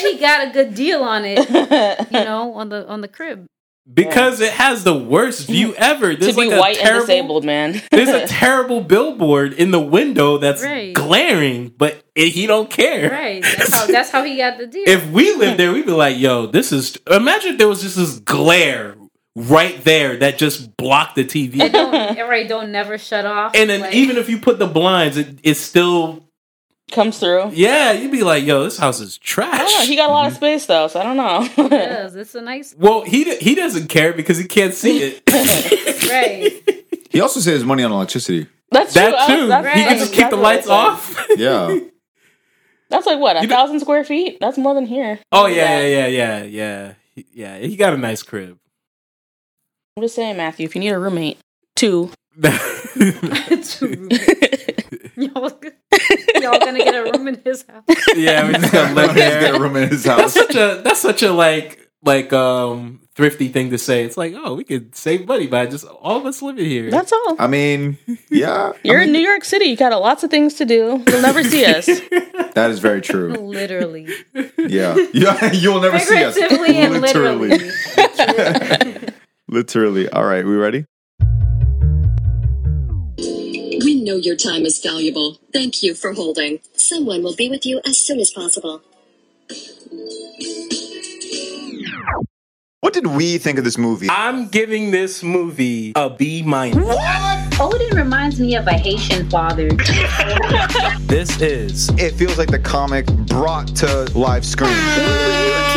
said he got a good deal on it. You know, on the on the crib. because it has the worst view ever. to There's be like a white and terrible, disabled, man. There's a terrible billboard in the window that's Right. glaring, but it, he don't care. Right. That's how that's how he got the deal. If we lived there, we'd be like, "Yo, this is." Imagine if there was just this glare right there that just blocked the it TV, don't right don't never shut off. and then Like, even if you put the blinds, it, it's still. Comes through. Yeah, you'd be like, "Yo, this house is I don't know. trash." He got a lot of mhm. space though, so I don't know. yes, it's a nice well, he d- he doesn't care because he can't see it. right. He also saves money on electricity. That's true. that I too. that's- He can just keep the exactly what lights off. Yeah. That's like what a You- thousand square feet. That's more than here. Oh yeah, yeah, yeah, yeah, yeah, yeah. He got a nice crib. I'm just saying, Matthew. If you need a roommate, two. It's y'all, y'all gonna get a room in his house. yeah, we just gonna live He's got a room in his That's house. such a that's such a like like um thrifty thing to say. It's like, oh, we could save money by just all of us living here. That's all. I mean, yeah. You're in mean, New York City. You got lots of things to do. You'll never see us. That is very true. Literally. Yeah. Yeah. You'll never see us. Figuratively and literally. Literally. All right. We ready? We know your time is valuable. Thank you for holding. Someone will be with you as soon as possible. What did we think of this movie? I'm giving this movie a B minus. What? Odin reminds me of a Haitian father. This is It feels like the comic brought to live screen.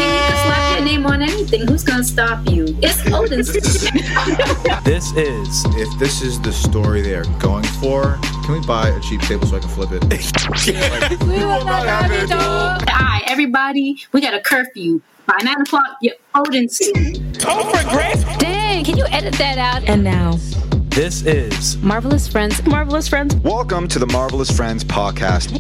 name on anything. Who's gonna stop you? It's Odin's. this is If this is the story they're going for, can we buy a cheap table so I can flip it? we will not have it. Alright, everybody, we got a curfew. By nine o'clock, you're Odin's. Dang, can you edit that out? And now, this is Marvelous Friends. Marvelous friends. Welcome to the Marvelous Friends podcast.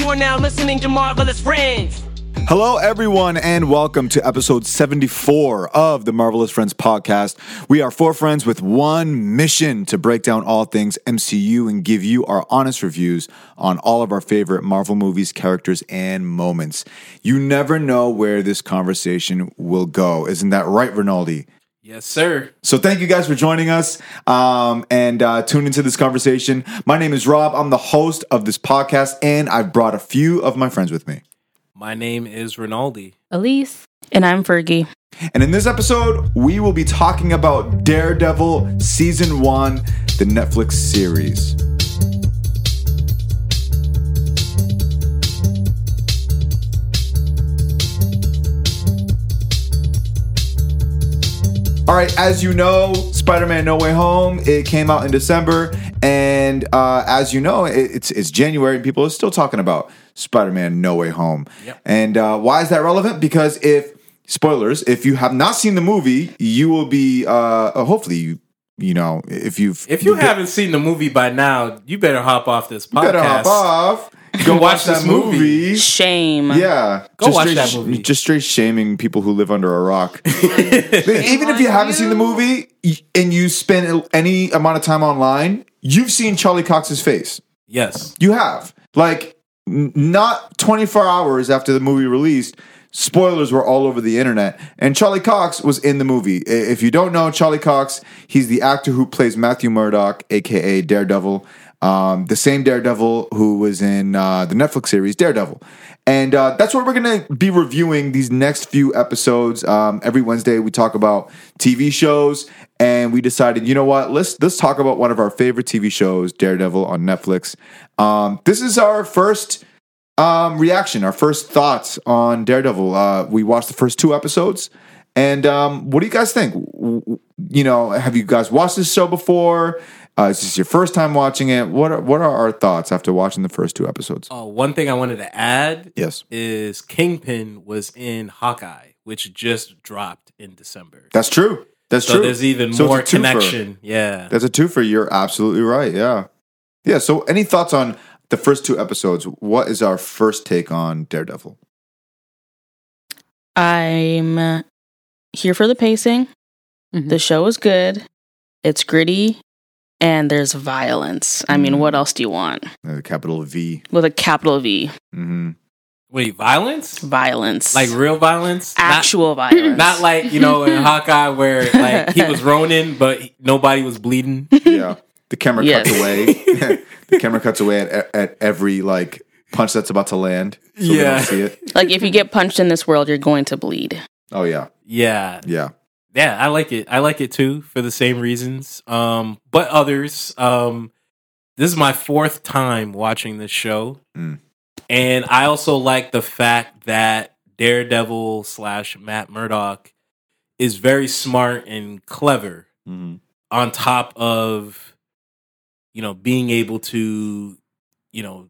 You are now listening to Marvelous Friends. Hello, everyone, and welcome to episode 74 of the Marvelous Friends podcast. We are four friends with one mission to break down all things MCU and give you our honest reviews on all of our favorite Marvel movies, characters, and moments. You never know where this conversation will go. Isn't that right, Rinaldi? yes, sir. So thank you guys for joining us um, and uh, tune into this conversation. My name is Rob. I'm the host of this podcast, and I've brought a few of my friends with me. My name is Rinaldi. Elise. And I'm Fergie. And in this episode, we will be talking about Daredevil Season 1, the Netflix series. All right, as you know, Spider Man No Way Home, it came out in December. And uh, as you know, it, it's, it's January and people are still talking about Spider Man No Way Home. Yep. And uh, why is that relevant? Because if, spoilers, if you have not seen the movie, you will be, uh, uh, hopefully, you, you know, if you've. If you haven't seen the movie by now, you better hop off this podcast. better hop off, go watch Watch that this movie. movie. Shame. Yeah, Go just watch straight, that movie. Just straight shaming people who live under a rock. Even if you haven't seen the movie and you spend any amount of time online, you've seen Charlie Cox's face. Yes. You have. Like, n- not 24 hours after the movie released, spoilers were all over the internet. And Charlie Cox was in the movie. If you don't know Charlie Cox, he's the actor who plays Matthew Murdock, aka Daredevil. Um, the same Daredevil who was in uh, the Netflix series Daredevil. And uh, that's what we're going to be reviewing these next few episodes. Um, every Wednesday, we talk about TV shows, and we decided, you know what? Let's let's talk about one of our favorite TV shows, Daredevil on Netflix. Um, this is our first um, reaction, our first thoughts on Daredevil. Uh, we watched the first two episodes, and um, what do you guys think? You know, have you guys watched this show before? Uh, is this your first time watching it? What are, what are our thoughts after watching the first two episodes? Uh, one thing I wanted to add Yes, is Kingpin was in Hawkeye, which just dropped in December. that's true. That's so true. there's even So more connection. Yeah. That's a twofer. You're absolutely right. Yeah, yeah. So, any thoughts on the first two episodes? What is our first take on Daredevil? I'm uh, here for the pacing. Mhm. The show is good. It's gritty. And there's violence. I mean, Mm. what else do you want? A capital V. With a capital V. hmm Wait, violence? Violence. Like real violence? Not- actual violence. Not, like, you know, in Hawkeye where like he was Ronin, but nobody was bleeding. Yeah. The camera Yes. cuts away. the camera cuts away at, at every like punch that's about to land. So we Yeah. don't see it. like if you get punched in this world, you're going to bleed. Oh yeah. Yeah. Yeah. Yeah, I like it. I like it too for the same reasons. Um, but others. Um, this is my fourth time watching this show, Mm. and I also like the fact that Daredevil slash Matt Murdock is very smart and clever. Mhm. On top of, you know, being able to, you know,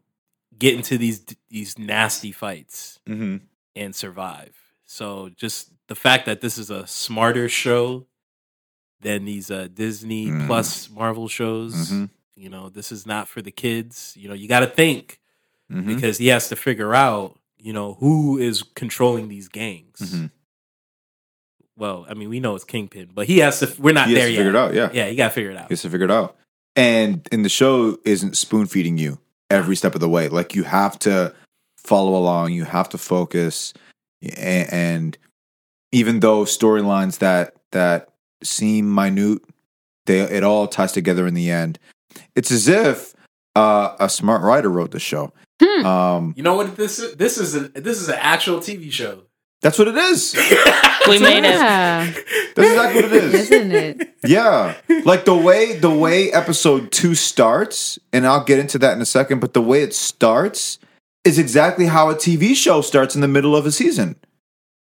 get into these these nasty fights Mhm. and survive. So just the fact that this is a smarter show than these uh, Disney Mhm. Plus Marvel shows, Mhm. you know, this is not for the kids. You know, you got to think Mhm. because he has to figure out, you know, who is controlling these gangs. Mhm. Well, I mean, we know it's Kingpin, but he has to. We're not He has there to yet. figure it out, yeah. yeah, you got to figure it out. He has to figure it out. And and the show isn't spoon feeding you every step of the way. Like you have to follow along. You have to focus. And, and even though storylines that that seem minute, they it all ties together in the end. It's as if uh, a smart writer wrote the show. Hmm. Um, You know what this is? This is a this is an actual TV show. that's what it is. We made it. yeah, That's exactly what it is. isn't it? Yeah. Like the way the way episode 2 starts, and I'll get into that in a second, but the way it starts is exactly how a TV show starts in the middle of a season.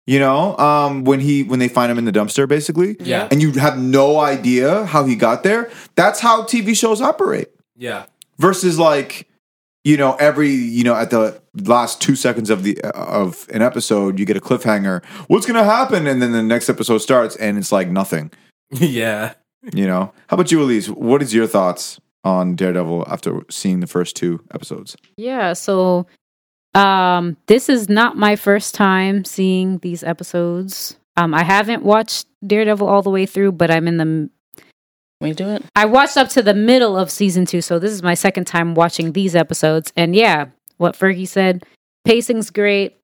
You know, um when he when they find him in the dumpster basically, Yeah, and you have no idea how he got there. That's how TV shows operate. yeah, Versus like you know every you know at the last 2 seconds of the of an episode you get a cliffhanger. What's going to happen and then the next episode starts and it's like nothing. yeah. You know, how about you, Elise? What is your thoughts on Daredevil after seeing the first two episodes? Yeah, so um this is not my first time seeing these episodes. Um I haven't watched Daredevil all the way through, but I'm in the We do it. I watched up to the middle of season 2, so this is my second time watching these episodes. And yeah, what Fergie said, pacing's great.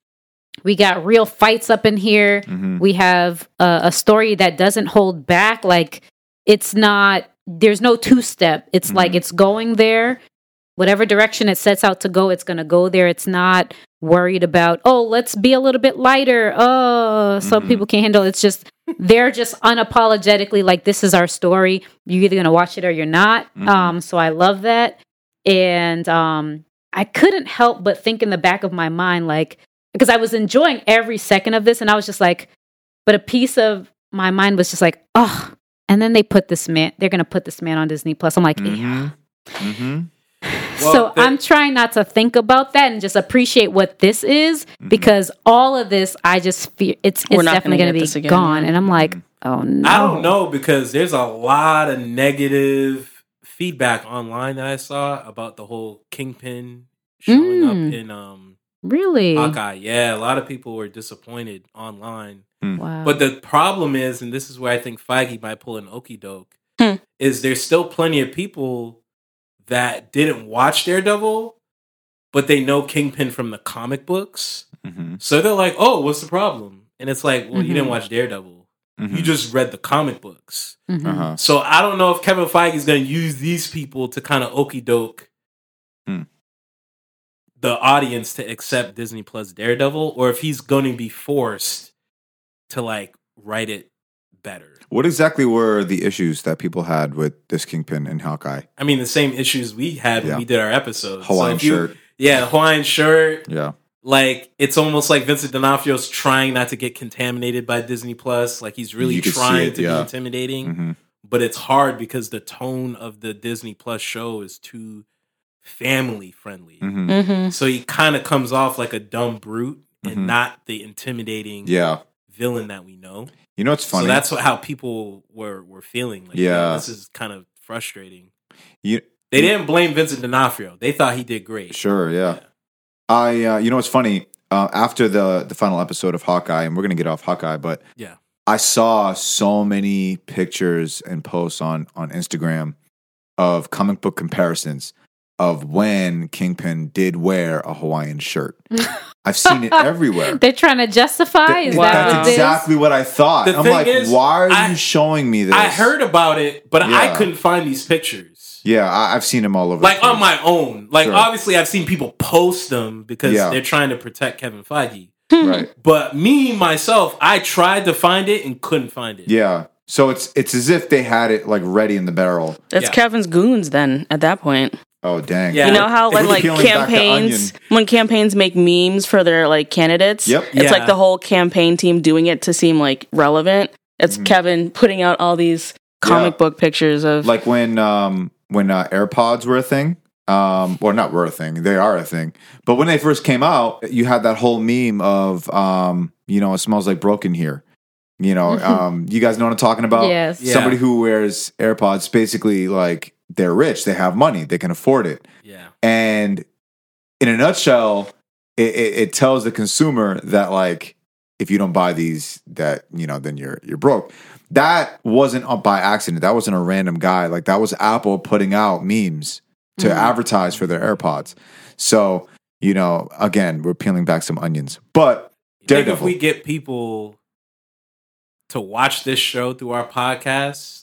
We got real fights up in here. Mm-hmm. We have a, a story that doesn't hold back. Like it's not. There's no two step. It's like Mhm. it's going there. Whatever direction it sets out to go, it's going to go there. It's not worried about. Oh, let's be a little bit lighter. Oh, some Mhm. people can't handle. It. It's just they're just unapologetically like this is our story. You're either going to watch it or you're not. Mhm. Um, so I love that. And um, I couldn't help but think in the back of my mind, like, because I was enjoying every second of this, and I was just like, but a piece of my mind was just like, oh. And then they put this man. They're gonna put this man on Disney Plus. I'm like, yeah. Mm-hmm. Well, so the- I'm trying not to think about that and just appreciate what this is Mm-hmm. because all of this, I just fear it's it's definitely gonna gonna get this be again, gone. And I'm like, oh no, I don't know because there's a lot of negative feedback online that I saw about the whole Kingpin showing up Mm. in um really. Hawkeye. Yeah, a lot of people were disappointed online. Wow. But the problem is, and this is where I think Feige might pull an okey doke, Hmm. is there's still plenty of people that didn't watch Daredevil, but they know Kingpin from the comic books. Mm-hmm. So they're like, "Oh, what's the problem?" And it's like, "Well, you didn't Mhm. watch Daredevil. Mm-hmm. You just read the comic books." Mhm. uh-huh. So I don't know if Kevin Feige is going to use these people to kind of okey doke Hmm. the audience to accept Disney Plus Daredevil, or if he's going to be forced to like write it better. What exactly were the issues that people had with this Kingpin and Hawkeye? I mean, the same issues we had when we did our episodes. So Hawaiian if you- shirt. yeah, Hawaiian shirt. Yeah. Like it's almost like Vincent D'Onofrio's trying not to get contaminated by Disney Plus. Like he's really You trying it, to yeah. be intimidating. hmm but it's hard because the tone of the Disney Plus show is too family friendly. hmm Mm-hmm. So he kind of comes off like a dumb brute and Mhm. not the intimidating Yeah. villain that we know. You know what's funny? So that's what, how people were were feeling. Like, Yeah. yeah, this is kind of frustrating. you, They didn't blame Vincent D'Onofrio. They thought he did great. Sure, yeah. I, uh, you know, what's funny? Uh, after the the final episode of Hawkeye, and we're gonna get off Hawkeye, but Yeah. I saw so many pictures and posts on on Instagram of comic book comparisons of when Kingpin did wear a Hawaiian shirt. I've seen it everywhere. They're trying to justify. Th- that That's what it is? exactly what I thought. The I'm thing like, is, why are I- you showing me this? I heard about it, but I couldn't find these pictures. Yeah, I, I've seen them all over. Like on my own. Like Sure. obviously I've seen people post them because Yeah. they're trying to protect Kevin Feige. Hmm. right. But me myself, I tried to find it and couldn't find it. Yeah. So it's it's as if they had it like ready in the barrel. That's Yeah. Kevin's goons then at that point. Oh dang. Yeah. You know how when like peeling back the campaigns when campaigns make memes for their like candidates, Yep. it's Yeah. like the whole campaign team doing it to seem like relevant. It's Kevin putting out all these comic Yeah. book pictures of Like when um when uh, AirPods were a thing. Um, or not were a thing. They are a thing. But when they first came out, you had that whole meme of um, you know, it smells like broken here. You know, um, you guys know what I'm talking about? Yes. Yeah. Somebody who wears AirPods basically like they're rich, they have money, they can afford it. Yeah. And in a nutshell, it, it, it tells the consumer that like if you don't buy these, that you know, then you're you're broke. That wasn't by accident. That wasn't a random guy. Like that was Apple putting out memes to mm. advertise for their AirPods. So you know, again, we're peeling back some onions. But think if we get people to watch this show through our podcast,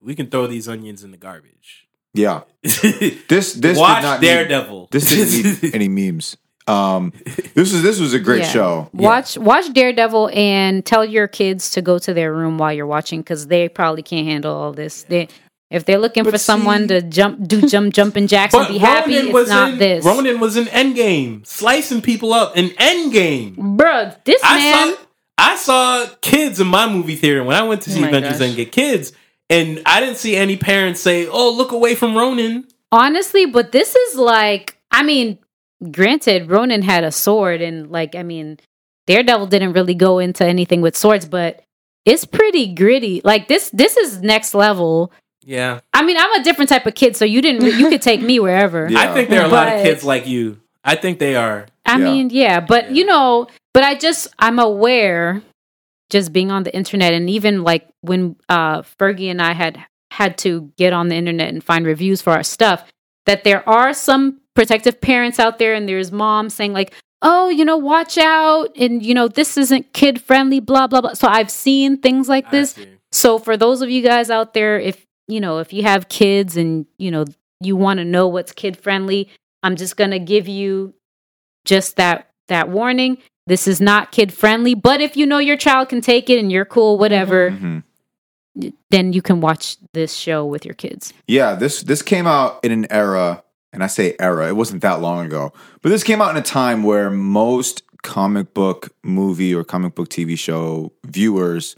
we can throw these onions in the garbage. yeah, this this Watch did not need- Daredevil. this didn't need any memes. Um, this was this was a great Yeah. show. Watch watch Daredevil and tell your kids to go to their room while you're watching because they probably can't handle all this. They if they're looking But for someone to jump do jump jumping jacks and But be happy, Ronin it's not in this. Ronin was in Endgame, slicing people up in Endgame. Bruh, this I man saw I saw kids in my movie theater when I went to see Oh my Avengers gosh. Endgame. Kids, and I didn't see any parents say, "Oh, look away from Ronin." honestly, but this is like I mean, granted, Ronin had a sword and like I mean, Daredevil didn't really go into anything with swords, but it's pretty gritty. Like this this is next level. Yeah, I mean, I'm a different type of kid, so you didn't. You could take me wherever. Yeah. I think there are a lot of kids like you. I think they are. I Yeah. mean, yeah, but you know, but I just I'm aware just being on the internet. And even like when uh Fergie and I had had to get on the internet and find reviews for our stuff that there are some protective parents out there and there's moms saying like oh you know watch out and you know this isn't kid friendly blah blah blah. So I've seen things like this. so for those of you guys out there, if you know, if you have kids and you know you want to know what's kid friendly, I'm just gonna give you just that that warning. This is not kid friendly, but if you know your child can take it and you're cool, whatever, Mhm. then you can watch this show with your kids. Yeah, this this came out in an era, and I say era, it wasn't that long ago. But this came out in a time where most comic book movie or comic book TV show viewers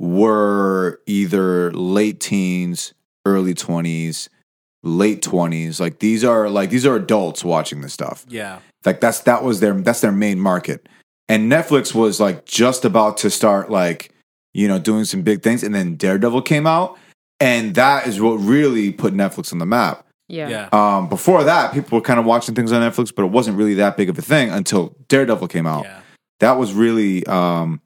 were either late teens, early 20s, late 20s. Like these are like these are adults watching this stuff. Yeah, Like that's that was their that's their main market. And Netflix was like just about to start like, you know, doing some big things and then Daredevil came out and that is what really put Netflix on the map. Yeah. yeah. Um before that, people were kind of watching things on Netflix, but it wasn't really that big of a thing until Daredevil came out. yeah. That was really um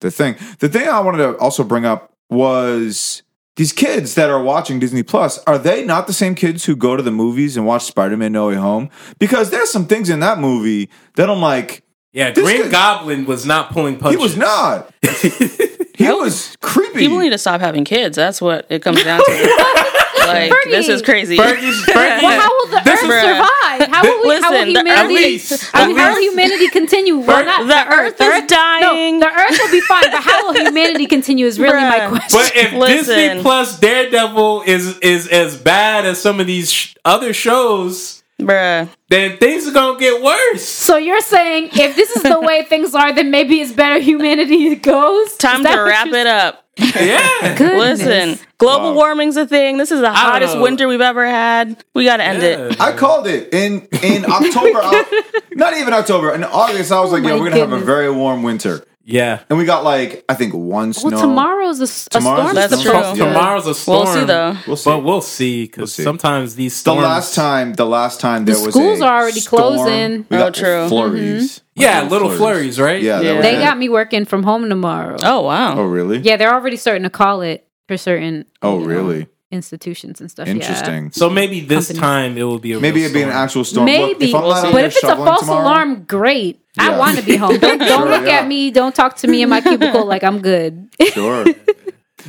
the thing. The thing I wanted to also bring up was these kids that are watching Disney Plus, are they not the same kids who go to the movies and watch Spider-Man No Way Home? Because there's some things in that movie that I'm like, Yeah, This Green kid- Goblin was not pulling punches. he was not. He was creepy. people need to stop having kids. That's what it comes down to. like this is crazy. Fergie's- Fergie- Well, how will the This Earth is- survive? How will, we, how will humanity? at least- I at mean, how will humanity continue? Well, not the Earth is dying. No, the Earth will be fine, but how will humanity continue? Is really my question. But if Listen. Disney Plus Daredevil is is as bad as some of these sh- other shows, Bruh. then things are gonna get worse. So you're saying if this is the way things are, then maybe it's better humanity goes. Time to wrap it up. Yeah. Goodness. Listen, global Wow. warming's a thing. This is the hottest winter we've ever had. We got to end it. I called it in in October. I- not even October. In August, I was like, Oh "Yo, we're gonna have a very warm winter," Yeah. and we got like I think one snow. Well, tomorrow's a, Tomorrow's storm. That's true. to- Tomorrow's a storm. We'll see though. We'll see. But we'll see because We'll see. sometimes these the storms. last time, the last time there The was schools a are already storm, closing. We Oh, true. flurries. Mm-hmm. yeah, Like, little flurries, right? Yeah, Yeah. They got me working from home tomorrow. Oh wow. Oh really? Yeah, they're already starting to call it for certain. Oh you know, really? institutions and stuff. yeah. Interesting. So maybe this Companies. time it will be a Maybe it'd be an actual storm. Look, Maybe, if I'm not out but if it's a false tomorrow- alarm, great. Yeah. I want to be home. Don't don't Sure, look yeah. at me. Don't talk to me in my cubicle like I'm good. Sure.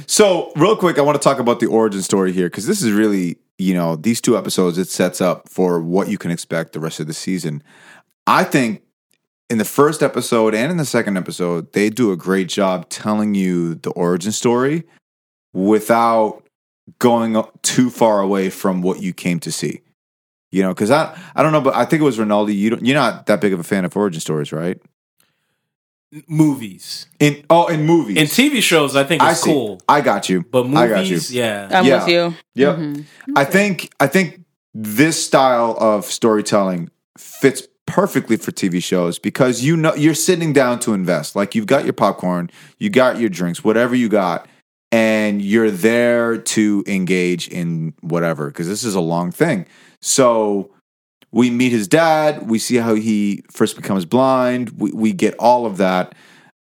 so, real quick, I want to talk about the origin story here because this is really, you know, these two episodes, it sets up for what you can expect the rest of the season. I think in the first episode and in the second episode, they do a great job telling you the origin story without going too far away from what you came to see. You know, because I I don't know, but I think it was Ronaldo. You don't, you're not that big of a fan of origin stories, right? movies. In oh, in movies, In TV shows, I think I it's see. cool. I got you, But movies, I got you. movies, yeah. I'm Yeah. with you. Yep. Mhm. I think I think this style of storytelling fits perfectly for TV shows because you know you're sitting down to invest. Like you've got your popcorn, you got your drinks, whatever you got, and you're there to engage in whatever because this is a long thing. So we meet his dad, we see how he first becomes blind, we, we get all of that.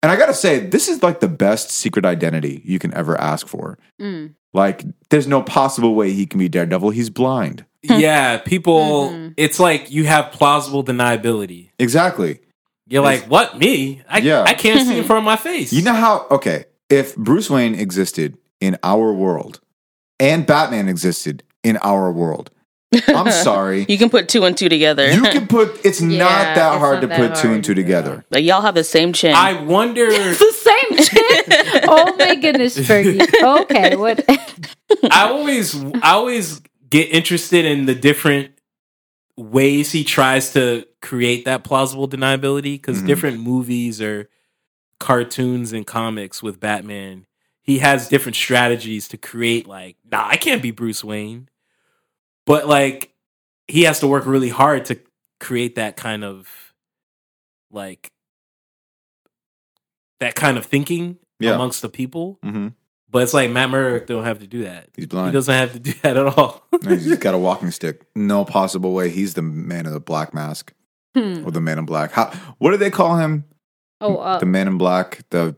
And I gotta say, this is like the best secret identity you can ever ask for. Mm. Like, there's no possible way he can be Daredevil. He's blind. yeah, people, Mhm. it's like you have plausible deniability. Exactly. You're like, what, me? I, Yeah. I can't see in front of my face. You know how, okay, if Bruce Wayne existed in our world and Batman existed in our world, I'm sorry. You can put two and two together. You can put, it's Yeah, not that it's hard not to that put two and hard. two together. like y'all have the same chin. I wonder. It's the same shit. oh my goodness, Fergie. Okay, what? I always, I always get interested in the different ways he tries to create that plausible deniability because Mhm. different movies or cartoons and comics with Batman, he has different strategies to create like, nah, I can't be Bruce Wayne, but like he has to work really hard to create that kind of like that kind of thinking Yeah. amongst the people. hmm But it's like Matt Murdock don't have to do that. He's blind. He doesn't have to do that at all. He's just got a walking stick. No possible way. He's the man in the black mask Hmm. or the man in black. How, what do they call him? Oh, uh, the man in black. The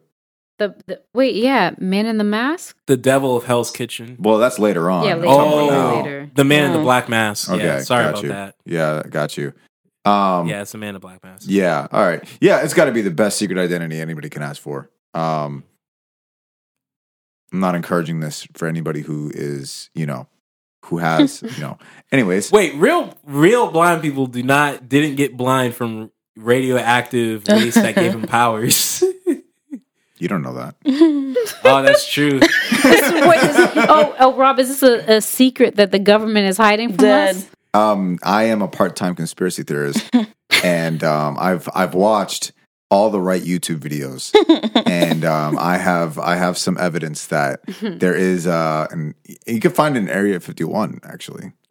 the, the wait, yeah, Man in the Mask. the Devil of Hell's Kitchen. well, that's later on. Yeah, I'm later. talking about Oh, now. later. the man in the black mask. Okay, yeah, sorry got about you. that. Yeah, got you. Um, Yeah, it's the man in the black mask. Yeah. All right. Yeah, it's got to be the best secret identity anybody can ask for. Um, I'm not encouraging this for anybody who is, you know, who has, you know. Anyways, Wait, real real blind people do not didn't get blind from radioactive waste that gave them powers. you don't know that. oh, that's true. Wait, oh, oh, Rob, is this a, a secret that the government is hiding from Dead. us? Um, I am a part-time conspiracy theorist, and um, I've I've watched all the right YouTube videos, and um, I have I have some evidence that there is uh, and you can find it in Area 51. Actually, my god.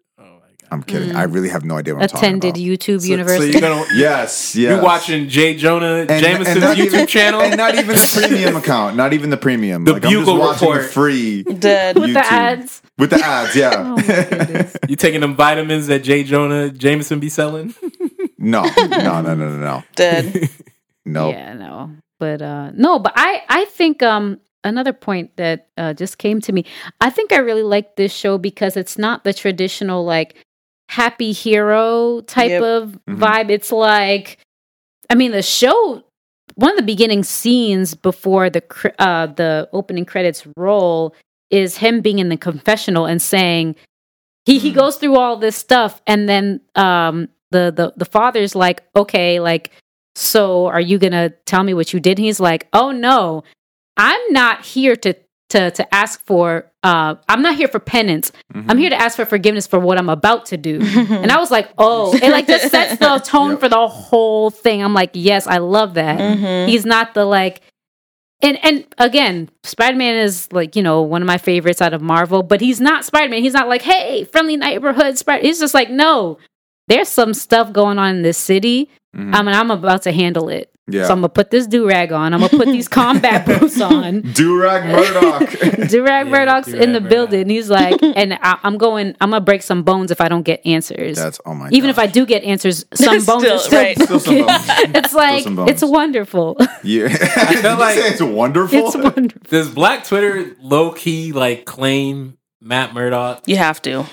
I'm kidding. I really have no idea what I'm talking Attended about. YouTube So, so University. you're gonna Yes, yes. you're watching J. Jonah Jameson's not YouTube even, channel. and not even the premium account, not even the premium. The like, I'm just Bugle watching the Report. free Dead. with the ads. with the ads. Yeah, Oh my you taking them vitamins that J. Jonah Jameson be selling? no, no, no, no, no, no, Dead. no. Yeah, no. But uh no, but I I think um another point that uh just came to me. I think I really like this show because it's not the traditional like happy hero type Yep. of Mhm. vibe. It's like I mean the show one of the beginning scenes before the cr- uh the opening credits roll is him being in the confessional and saying he he Mhm. goes through all this stuff and then um the the the father's like okay like so are you gonna tell me what you did and he's like oh no i'm not here to to to ask for uh i'm not here for penance Mhm. i'm here to ask for forgiveness for what i'm about to do and i was like oh it like just sets the tone Yep. for the whole thing i'm like yes i love that Mhm. he's not the like and and again spider-man is like you know one of my favorites out of marvel but he's not spider-man he's not like hey friendly neighborhood spider he's just like no there's some stuff going on in this city Mhm. i mean i'm about to handle it yeah. so i'm gonna put this do-rag on i'm gonna put these combat boots on Durag Murdock. Durag Yeah, Murdock's in the Durag building. He's like, and I, I'm going. I'm gonna break some bones if I don't get answers. That's oh my. Even if I do get answers, some bones Still, are still right. Still some bones. It's like bones. it's wonderful. yeah, I Did feel you like- say it's wonderful. it's wonderful. Does Black Twitter low key like claim Matt Murdock. You have to.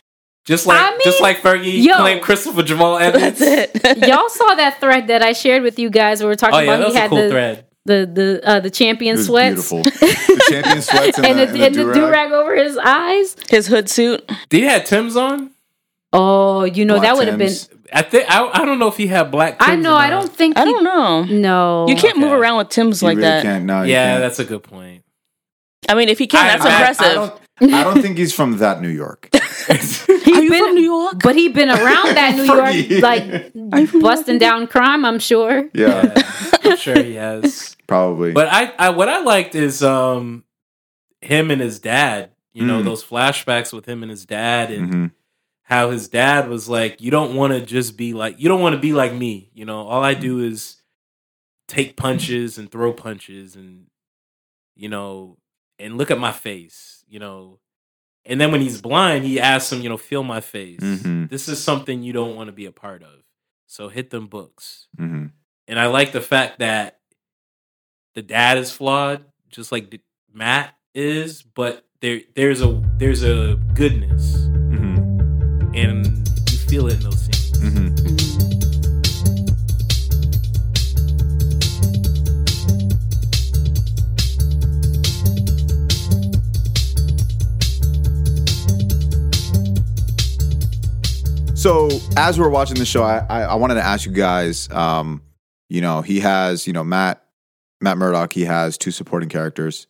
Just like I mean, just like Fergie yo. claimed Christopher Jamal Evans. That's it. Y'all saw that thread that I shared with you guys where we're talking Oh yeah, about that was he a had cool the, thread. the the uh, the champion It was sweats beautiful. The champion sweats and, and, the, the, and and the the do-rag. over his eyes. His hood suit. Did he have Timbs on? Oh, you know Black that would have been. I think I, I don't know if he had black. I know. I don't think. I don't know. No, You can't move around with Timbs You like really that. Can't, no, Yeah, can't. that's a good point. I mean, if he can, I- that's I- I impressive. I don't, think he's from that New York. He Are you been- from New York? But he's been around that New York, like busting down crime. I'm sure. Yeah, Yeah, I'm sure he has. probably. But I, I what I liked is um him and his dad. You know Mm. those flashbacks with him and his dad, and Mhm. how his dad was like, "You don't want to just be like you don't want to be like me. You know, all I do is take punches and throw punches, and you know, and look at my face. You know." And then when he's blind, he asks him, you know, feel my face. Mhm. This is something you don't want to be a part of. So hit them books. Mhm. And I like the fact that the dad is flawed, just like Matt is, but there there's a there's a goodness, Mhm. and you feel it in those scenes. So as we're watching the show, I, I, I wanted to ask you guys. Um, you know, he has you know Matt Matt Murdock. He has two supporting characters.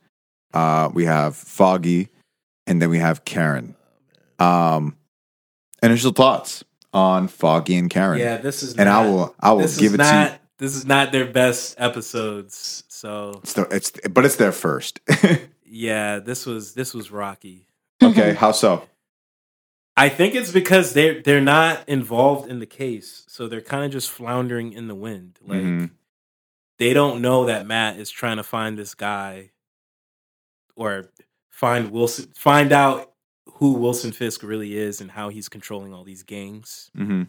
Uh, we have Foggy, and then we have Karen. Um, initial thoughts on Foggy and Karen. Yeah, this is and not, I will I will give it not, to you. This is not their best episodes, so It's, the, it's but it's their first. yeah, this was this was rocky. okay, how so? I think it's because they're they're not involved in the case, so they're kind of just floundering in the wind. Like Mhm. they don't know that Matt is trying to find this guy or find Wilson, find out who Wilson Fisk really is and how he's controlling all these gangs. hmm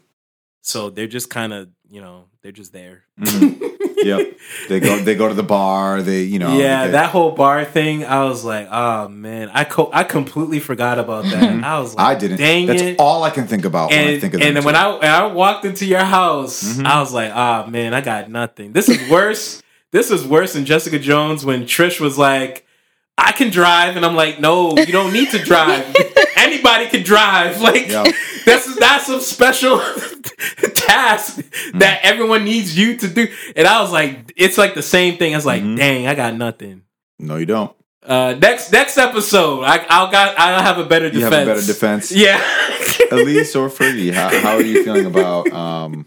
So they're just kind of, you know, they're just there. Mhm. Yep. They go they go to the bar. They you know yeah, they- that whole bar thing, I was like, oh man, I co- I completely forgot about that. Mhm. I was like, I didn't. dang That's it. all I can think about when I and think of and then when. I when I walked into your house, Mhm. I was like, oh man, I got nothing. This is worse. this is worse than Jessica Jones when Trish was like, I can drive, and I'm like, no, you don't need to drive. Anybody can drive. Like Yeah. that's that's a special task Mm-hmm. that everyone needs you to do. And I was like, it's like the same thing. I was like, Mhm. dang, I got nothing. no, you don't. Uh, next next episode, I, I'll got I'll have a better defense. You defense. have a better defense. Yeah. Elise or Fergie, how, how are you feeling about um,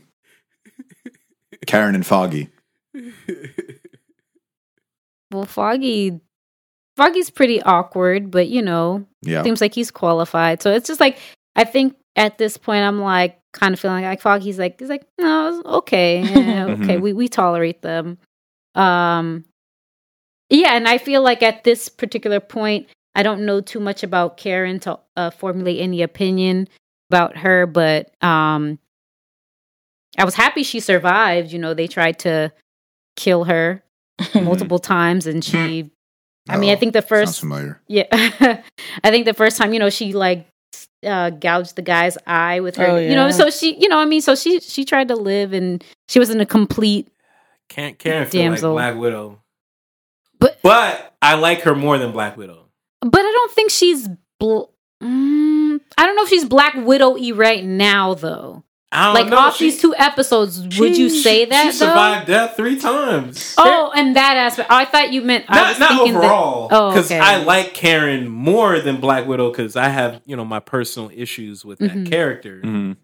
Karen and Foggy? Well, Foggy, Foggy's pretty awkward, but you know, Yeah. seems like he's qualified. So it's just like I think at this point I'm like kind of feeling like Foggy's like he's like no okay yeah, okay Mhm. we we tolerate them. Um, yeah, and I feel like at this particular point I don't know too much about Karen to uh, formulate any opinion about her, but um, I was happy she survived. You know, they tried to kill her multiple times, and she. I mean, I Oh, think the first familiar. yeah, I think the first time, you know, she like uh, gouged the guy's eye with her, Oh, you know. So she, you know, I mean, so she she tried to live, and she was in a complete. Can't Karen feel like Damsel. Black Widow. But But I like her more than Black Widow. but I don't think she's. Bl- mm, I don't know if she's Black Widow y right now though. I don't Like know. off she, these two episodes, would you say that she though? survived death three times? Oh, and that aspect. Oh, I thought you meant. I not was not that- overall. Oh, Because okay. I like Karen more than Black Widow because I have you know my personal issues with that Mhm. character. Mhm.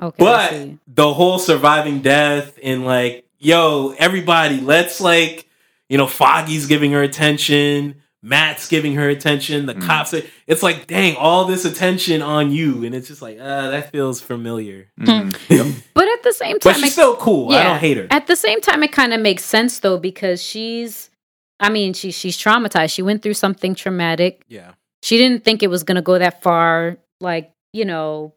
okay, But the whole surviving death and like, yo, everybody, let's like, you know, Foggy's giving her attention, Matt's giving her attention, the Mhm. cops. Are, it's like, dang, all this attention on you, and it's just like, uh, that feels familiar. Mhm. Yep. but at the same time, But she's it- still cool. I don't hate her. At the same time, it kind of makes sense though because she's, I mean, she she's traumatized. She went through something traumatic. yeah. She didn't think it was gonna go that far. Like you know,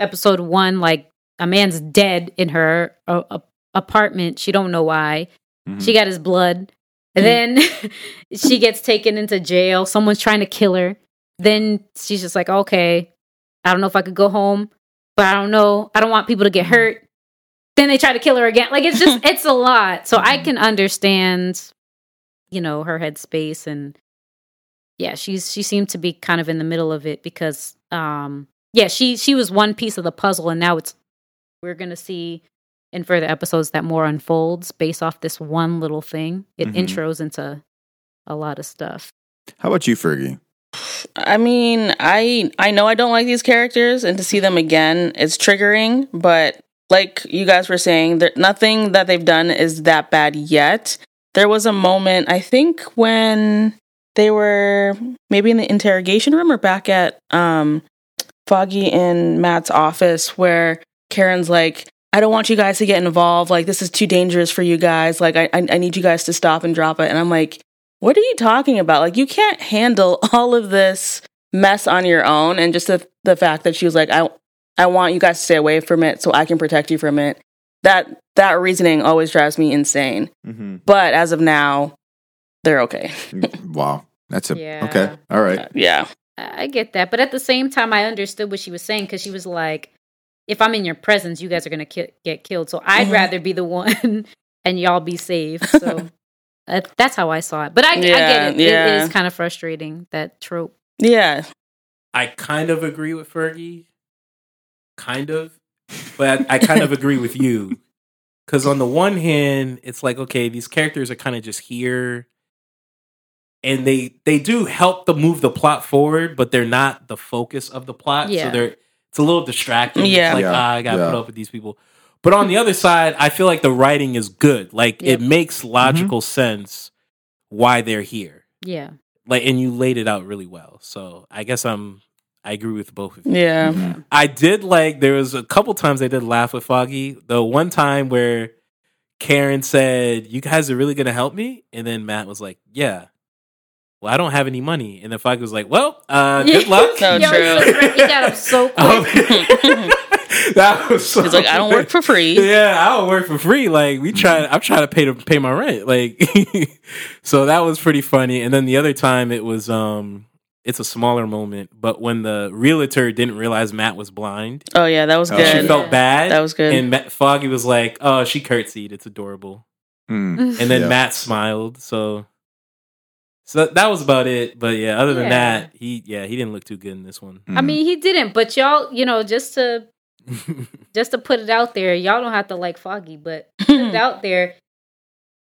episode one, like a man's dead in her uh, apartment. She don't know why. Mhm. She got his blood. And mm. then she gets taken into jail. Someone's trying to kill her. then she's just like, okay, I don't know if I could go home, but I don't know. I don't want people to get mm. hurt. Then they try to kill her again. Like it's just it's a lot. So I mm. can understand, you know, her headspace and yeah, she's she seemed to be kind of in the middle of it because um yeah, she she was one piece of the puzzle and now it's we're gonna see in further episodes that more unfolds based off this one little thing. It Mhm. intros into a lot of stuff. How about you, Fergie? I mean, I I know I don't like these characters, and to see them again, it's triggering. But like you guys were saying, there, nothing that they've done is that bad yet. There was a moment, I think, when they were maybe in the interrogation room or back at um, Foggy and Matt's office, where Karen's like, "I don't want you guys to get involved. Like, this is too dangerous for you guys. Like, I I, I need you guys to stop and drop it." And I'm like, what are you talking about? Like, you can't handle all of this mess on your own. And just the, the fact that she was like, I, I want you guys to stay away from it so I can protect you from it. That, that reasoning always drives me insane. Mm-hmm. But as of now, they're okay. Wow, that's a Yeah. okay. All right. Yeah. I I get that, but at the same time, I understood what she was saying because she was like, "If I'm in your presence, you guys are gonna ki- get killed. So I'd Mhm. rather be the one, and y'all be safe." So uh, that's how I saw it. But I, I get it. It yeah. is kind of frustrating that trope. Yeah. I kind of agree with Fergie, kind of, but I, I kind of agree with you because on the one hand, it's like okay, these characters are kind of just here, and they they do help to move the plot forward, but they're not the focus of the plot. Yeah. So they're it's a little distracting. It's Yeah. like Yeah, ah, I got to yeah. put up with these people. But on the other side, I feel like the writing is good. Like Yep. it makes logical sense why they're here. Yeah, Like and you laid it out really well. So I guess I'm I agree with both of you. Yeah. I did like there was a couple times I did laugh with Foggy. The one time where Karen said, "You guys are really going to help me," and then Matt was like, "Yeah." Well, I don't have any money, and the Foggy was like, "Well, uh, good luck." So Yo, true. He got up so quick. that was so He's like, I don't work for free. yeah, I don't work for free. Like we try, I'm trying to pay to pay my rent. Like, so that was pretty funny. And then the other time, it was um, it's a smaller moment, but when the realtor didn't realize Matt was blind, Oh, yeah. That was Oh, she good. Yeah. felt bad. That was good. And Matt, Foggy was like, "Oh, she curtsied. It's adorable." Mm. And then Yeah. Matt smiled. So, so that was about it. But yeah, other than Yeah. that, he yeah he didn't look too good in this one. I mean, he didn't, but y'all, you know, just to just to put it out there, y'all don't have to like Foggy, but put it out there.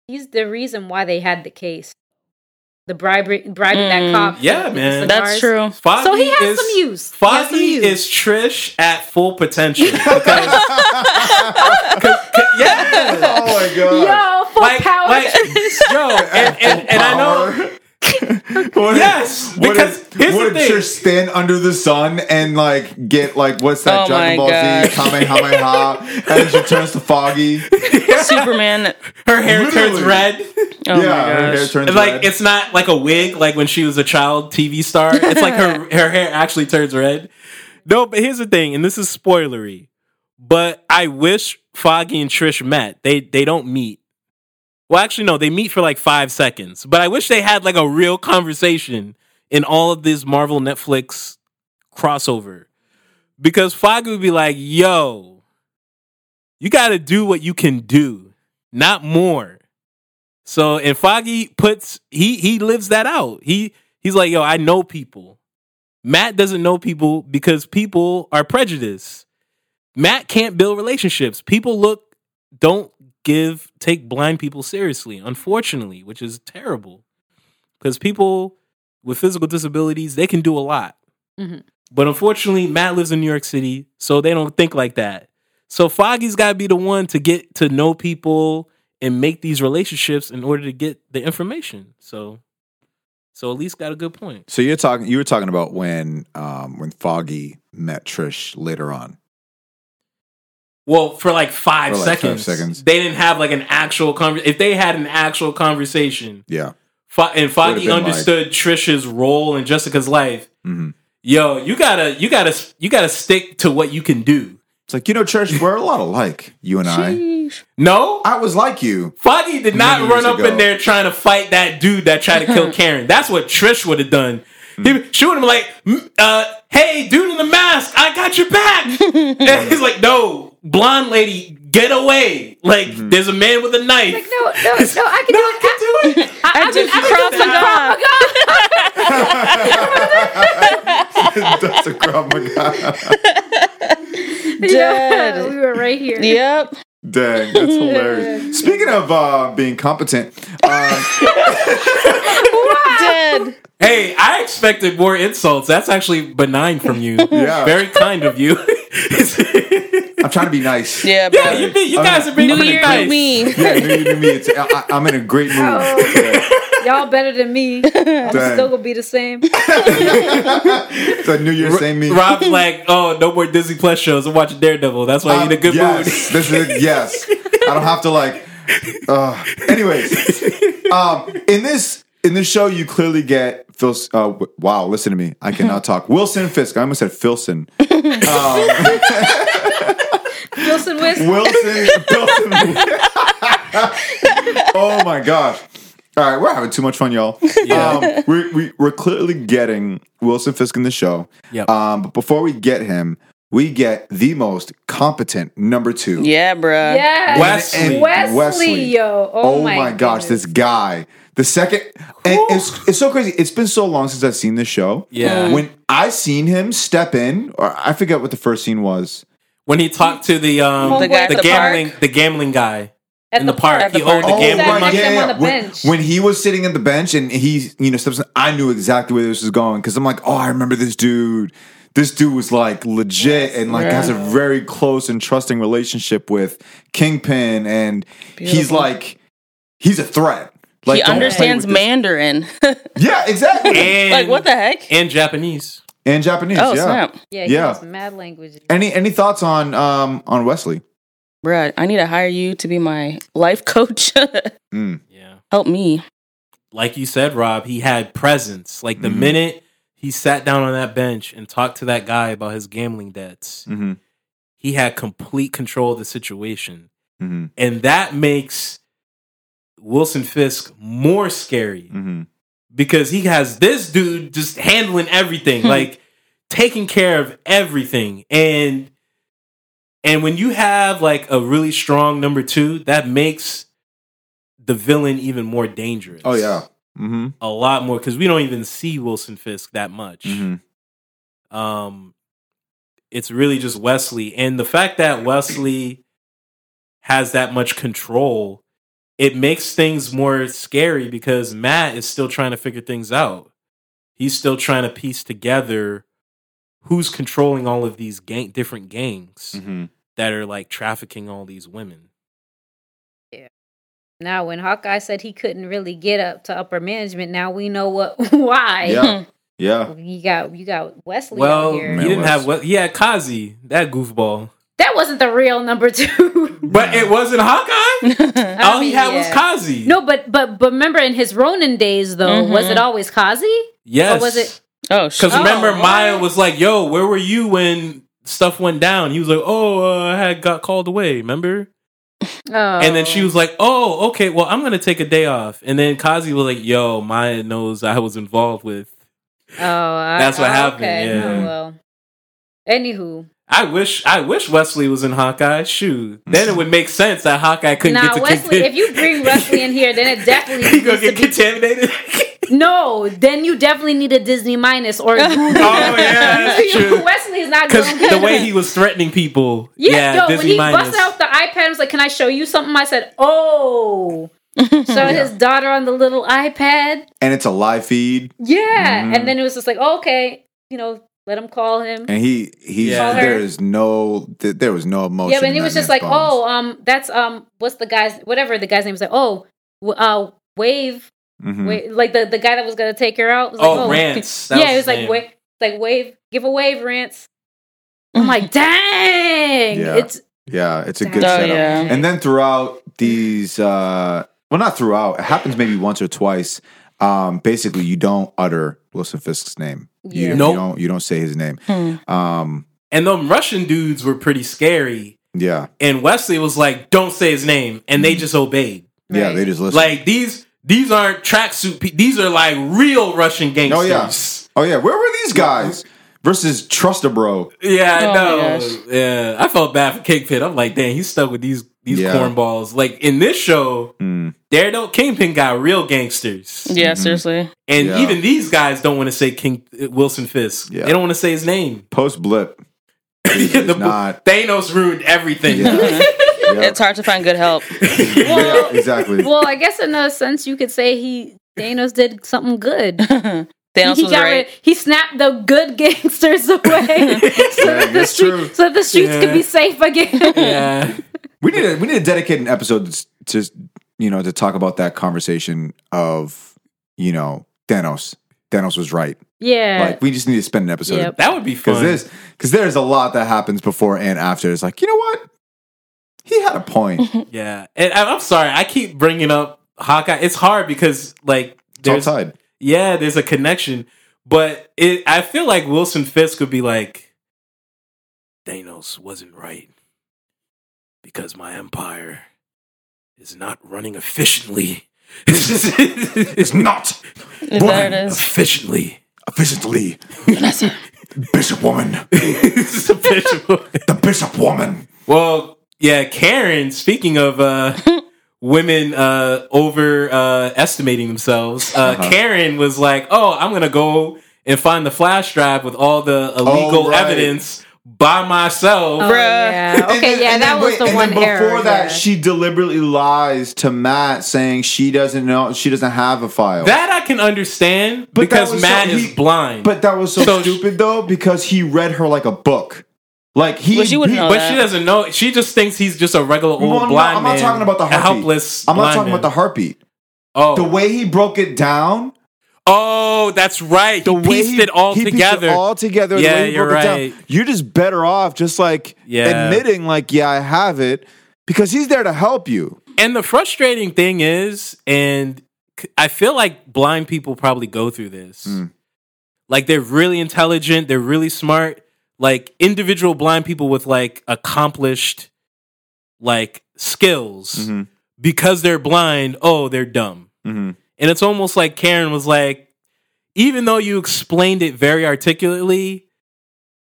He's the reason why they had the case. The bribery, bribing that Mm. cop. Yeah, with the man. That's cigars. true. Foggy So he has is, some use. He has some Foggy use. is Trish at full potential. Because, yeah. oh my god. Yo, full Like, power. like, yo, and, and, and I know, What Yes, What because if, here's what the if thing. Trish stand under the sun and like get like what's that Oh Dragon my Ball God. Z Kamehameha and then she turns to Foggy. Superman. her hair turns red. Oh yeah, my her hair turns It's like red. it's not like a wig, like when she was a child TV star. It's like her her hair actually turns red. No, but here's the thing, and this is spoilery. But I wish Foggy and Trish met. They they don't meet. Well, actually, no, they meet for like five seconds. But I wish they had like a real conversation in all of this Marvel Netflix crossover. Because Foggy would be like, yo, you gotta do what you can do, not more. So and Foggy puts he he lives that out. He he's like, yo, I know people. Matt doesn't know people because people are prejudiced. Matt can't build relationships. People look don't give take blind people seriously, unfortunately, which is terrible. Because people with physical disabilities, they can do a lot. Mhm. But unfortunately, Matt lives in New York City, so they don't think like that. So Foggy's got to be the one to get to know people and make these relationships in order to get the information. So, so at least got a good point. So you're talking you were talking about when um when Foggy met Trish later on. Well, for like five, For like five seconds, seconds. they didn't have like an actual conversation. If they had an actual conversation, Yeah. Fo- and Foggy Would've like- understood Trisha's role in Jessica's life, hmm yo, you gotta, you gotta, you gotta stick to what you can do. It's like, you know, Trish, we're a lot alike, you and I. No, I was like you. Foggy did not run up ago. in there trying to fight that dude that tried to kill Karen. That's what Trish would have done. He would shooting him like, "Mm, uh, "Hey, dude in the mask, I got your back." and he's like, "No, blonde lady, get away! Like, Mm-hmm. there's a man with a knife." Like, no, no, no, I can No, do I it. can do it. I, I I've just I've been Krav doing some Krav Maga. That's a Krav Maga. Yeah, Dead. we were right here. Yep. Dang, that's hilarious. Speaking of uh, being competent, uh, Dead. Hey, I expected more insults. That's actually benign from you. Yeah. Very kind of you. I'm trying to be nice. Yeah, yeah, bro. you, be, you guys are being New Year, nice. new me. Yeah, new year, new me. It's, I, I'm in a great mood. Yeah. Y'all better than me. I'm Dang. still gonna be the same. It's like New Year, same me. Rob's like, oh, no more Disney Plus shows. I'm watching Daredevil. That's why you're in a good yes, mood. This is yes. I don't have to like. Uh, anyways, um, in this in this show, you clearly get Phil. Uh, wow, listen to me. I cannot talk. Wilson Fisk. I almost said Filson. Wilson West. Wilson. Wilson. oh my gosh. All right, we're having too much fun, y'all. Um, we, we, we're clearly getting Wilson Fisk in the show. Yep. Um, but before we get him, we get the most competent number two. Yeah, bruh. Yeah. Wesley. Wesley, Wesley. yo. Oh, Oh, my, gosh, this guy. The second, and it's it's so crazy. It's been so long since I've seen this show. Yeah. When I seen him step in, or I forget what the first scene was. When he talked to the um The the, guy at the gambling park? the gambling guy At in the, park. At the he owed park. the Oh, gambling right, money. yeah. him on the When, when he was sitting at the bench and he, you know, steps in, I knew exactly where this was going because I'm like, oh, I remember this dude. This dude was like legit and like has a very close and trusting relationship with Kingpin, and he's like, he's a threat. Like, he understands Mandarin. Yeah, exactly. And, like, what the heck? And Japanese. And Japanese. Oh, yeah. snap. Yeah, he Yeah. has mad languages. Any any thoughts on um on Wesley? Bruh, I need to hire you to be my life coach. Yeah. Help me. Like you said, Rob, he had presence. Like the Mhm. minute he sat down on that bench and talked to that guy about his gambling debts, Mm-hmm. he had complete control of the situation. Mm-hmm. And that makes Wilson Fisk more scary Mm-hmm. Because he has this dude just handling everything, Hmm. like taking care of everything. And and when you have like a really strong number 2, that makes the villain even more dangerous. Oh yeah. Mm-hmm. A lot more cuz we don't even see Wilson Fisk that much. Mm-hmm. Um it's really just Wesley and the fact that Wesley has that much control it makes things more scary because Matt is still trying to figure things out. He's still trying to piece together who's controlling all of these gang different gangs Mm-hmm. that are like trafficking all these women. Yeah. Now, when Hawkeye said he couldn't really get up to upper management, now we know what why. Yeah. Yeah. You got you got Wesley Well, out he here. Man, didn't Wes. have what he had Kazi, that goofball. That wasn't the real number two. But it wasn't Hawkeye. all he mean, had was yeah. Kazi. no, but but but remember in his Ronin days though, was it always Kazi? yes. Or was it Oh, Because shit. remember, Oh, Maya was like, "Yo, where were you when stuff went down?" He was like, "Oh, uh, I had got called away." Remember? Oh. And then she was like, "Oh, okay. Well, I'm gonna take a day off." And then Kazi was like, "Yo, Maya knows I was involved with." Oh, I, That's what oh, happened, Okay. yeah. Oh, well. Anywho, I wish, I wish Wesley was in Hawkeye. Shoot, then it would make sense that Hawkeye couldn't now get to Now Wesley, if you bring Wesley in here, then it definitely he gonna needs to get be contaminated. No, then you definitely need a Disney minus or oh yeah, that's true. Wesley is not Because the way he was threatening people, Yeah, yeah, yo, when he minus. busted out the iPad, I was like, "Can I show you something?" I said, "Oh." so his daughter on the little iPad, And it's a live feed, yeah, Mhm. and then it was just like, oh, "Okay, you know, let him call him." and he he's Yeah. there is no th- there was no emotion. yeah, but he was just like, bones. "Oh, um, that's um, what's the guy's whatever the guy's name was like, oh, w- uh, Wave, Mhm. Wave, like the the guy that was gonna take her out." Was like, Oh, Rance. Yeah, was he was like, name. wave, like wave, give a wave, Rance. I'm like, dang, Yeah. it's Yeah, it's a good Oh, setup. yeah. And then throughout these, uh, well, not throughout, it happens maybe once or twice. Um, basically, you don't utter Wilson Fisk's name. You, Yeah. you Nope. don't. You don't say his name. Hmm. Um, and them Russian dudes were pretty scary. yeah, And Wesley was like, "Don't say his name," and they just obeyed. yeah. They just listen. Like these, these aren't tracksuit. Pe- these are like real Russian gangsters. Oh, yeah. Oh yeah, where were these guys versus Trust a Bro? Yeah, I Oh know. gosh. Yeah, I felt bad for Kingpin. I'm like, damn, he's stuck with these these Yeah. cornballs. Like in this show, mm. there don't Kingpin got real gangsters, Yeah, mm-hmm. seriously. and Yeah. even these guys don't want to say King Wilson Fisk. Yeah. They don't want to say his name. Post blip. The- not. Thanos ruined everything. Yeah. Mm-hmm. Yeah. It's hard to find good help. Yeah, exactly. Well, I guess in a sense you could say he Thanos did something good. Thanos he was got right. rid, he snapped the good gangsters away, so, that the street, so that the streets could be safe again. yeah. We need to we need to dedicate an episode to, to you know to talk about that conversation of you know Thanos. Thanos was right. yeah. Like we just need to spend an episode Yep. That would be because fun. this because there's a lot that happens before and after. It's like you know what he had a point. yeah, and I- I'm sorry, I keep bringing up Hawkeye. It's hard because like It's all there's tied. yeah, there's a connection, but it. I feel like Wilson Fisk would be like, Thanos wasn't right because my empire is not running efficiently. it's not There it is. efficiently. Efficiently, Bishop woman, It's efficient. the Bishop woman. Well, yeah, Karen, speaking of uh women uh over uh themselves, uh Uh-huh. Karen was like, "Oh, I'm going to go and find the flash drive with all the illegal Oh, right. evidence by myself." Oh, Bruh. yeah. Okay, then- yeah, and that then was wait, the one before error. that, yeah. she deliberately lies to Matt, saying she doesn't know, she doesn't have a file. That I can understand But because Matt so- is he- blind. but that was so, So- stupid though because he read her like a book. Like he, Well, she wouldn't he- know but that. she doesn't know. She just thinks he's just a regular old Well, no, blind I'm not man, talking about the a heartbeat. helpless. I'm not talking man. about the heartbeat. Oh, The way he broke it down, oh, that's right. the he way pieced it all he pieced together. it all together. the Yeah, he you're broke it down. right. You're just better off just like Yeah. admitting, like, yeah, I have it, because he's there to help you. And the frustrating thing is, and I feel like blind people probably go through this. Mm. Like they're really intelligent, they're really smart. Like individual blind people with like accomplished like skills Mhm. because they're blind, oh, they're dumb. Mhm. And it's almost like Karen was like, even though you explained it very articulately,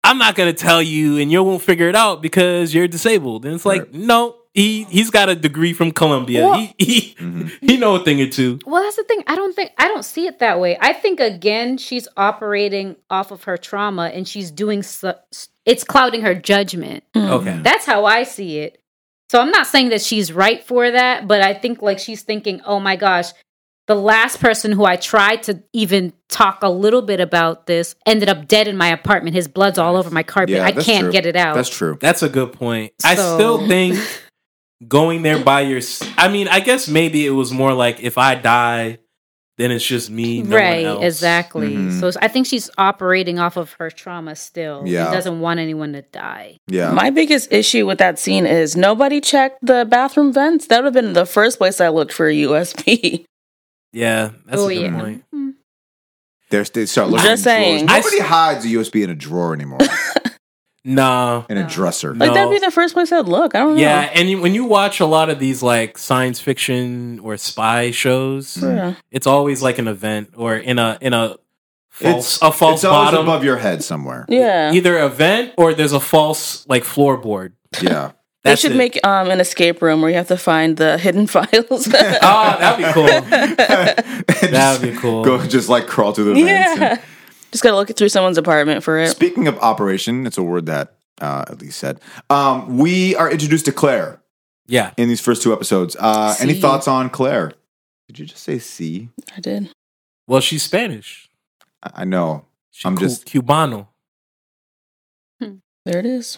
I'm not gonna tell you and you won't figure it out because you're disabled. And it's like, Right. no, he he's got a degree from Columbia. Well- he he, Mhm. he know a thing or two. Well, that's the thing. I don't think I don't see it that way. I think again, she's operating off of her trauma, and she's doing. So, it's clouding her judgment. Okay. That's how I see it. So I'm not saying that she's right for that, but I think like she's thinking, oh my gosh, the last person who I tried to even talk a little bit about this ended up dead in my apartment. His blood's all over my carpet. Yeah, I can't true. get it out. That's true. That's a good point. I still think going there by your I mean, I guess maybe it was more like if I die, then it's just me. No right, one else. exactly. Mhm. So I think she's operating off of her trauma still. Yeah. She doesn't want anyone to die. Yeah. My biggest issue with that scene is nobody checked the bathroom vents. That would have been the first place I looked for a USB. Yeah, that's oh a good yeah. point. Hmm. They're, they start looking Just in drawers. saying. Nobody I s- hides a USB in a drawer anymore. Nah. in a No. dresser. Like No. that'd be the first place I'd look. I don't know. Yeah, and when you watch a lot of these like science fiction or spy shows, Yeah. it's always like an event or in a in a false It's a false it's always bottom. above your head somewhere. Yeah. Either event or there's a false like floorboard. Yeah. They should it. make um an escape room where you have to find the hidden files. Oh, that'd be cool. That'd That'd be cool. Go just like crawl through the vents. yeah. Just gotta look through someone's apartment for it. Speaking of operation, it's a word that uh, at least said. Um, we are introduced to Claire Yeah. in these first two episodes. Uh, any thoughts on Claire? Did you just say C? I did. Well, she's Spanish. I I know. She's I'm Cu- just- Cubano. There it is.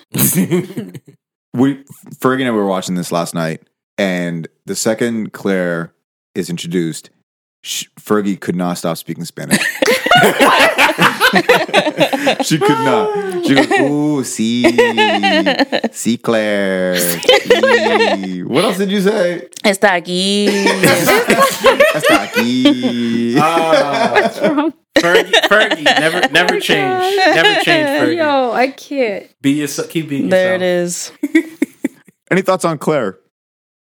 We Fergie and I were watching this last night, and the second Claire is introduced, sh- Fergie could not stop speaking Spanish. she could not. She goes, "Ooh, see, see, Claire." sí." What else did you say? Está aquí. Hasta aquí. Ah, What's wrong? Fergie, Fergie, never, never change, never change. Fergie, Yo, I can't. be yourself. Keep being there it yourself. is. Any thoughts on Claire?